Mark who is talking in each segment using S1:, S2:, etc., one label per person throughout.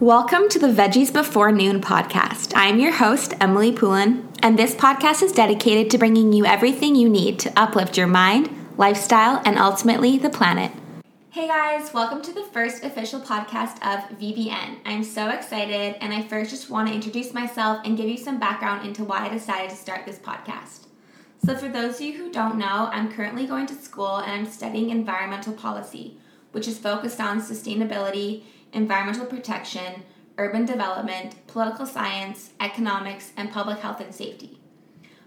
S1: Welcome to the Veggies Before Noon podcast. I'm your host, Emily Poulin, and this podcast is dedicated to bringing you everything you need to uplift your mind, lifestyle, and ultimately the planet. Hey guys, welcome to the first official podcast of VBN. I'm so excited, and I first just want to introduce myself and give you some background into why I decided to start this podcast. So, for those of you who don't know, I'm currently going to school and I'm studying environmental policy, which is focused on sustainability environmental protection, urban development, political science, economics, and public health and safety.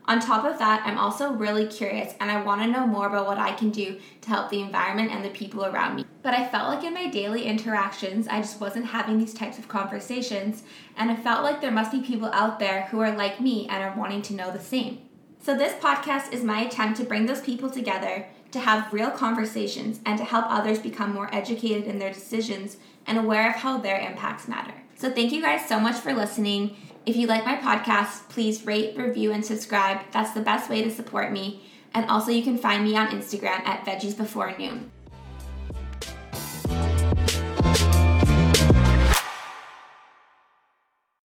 S1: On top of that, I'm also really curious and I want to know more about what I can do to help the environment and the people around me. But I felt like in my daily interactions, I just wasn't having these types of conversations, and I felt like there must be people out there who are like me and are wanting to know the same. So, this podcast is my attempt to bring those people together to have real conversations and to help others become more educated in their decisions and aware of how their impacts matter. So, thank you guys so much for listening. If you like my podcast, please rate, review, and subscribe. That's the best way to support me. And also, you can find me on Instagram at Veggies Before Noon.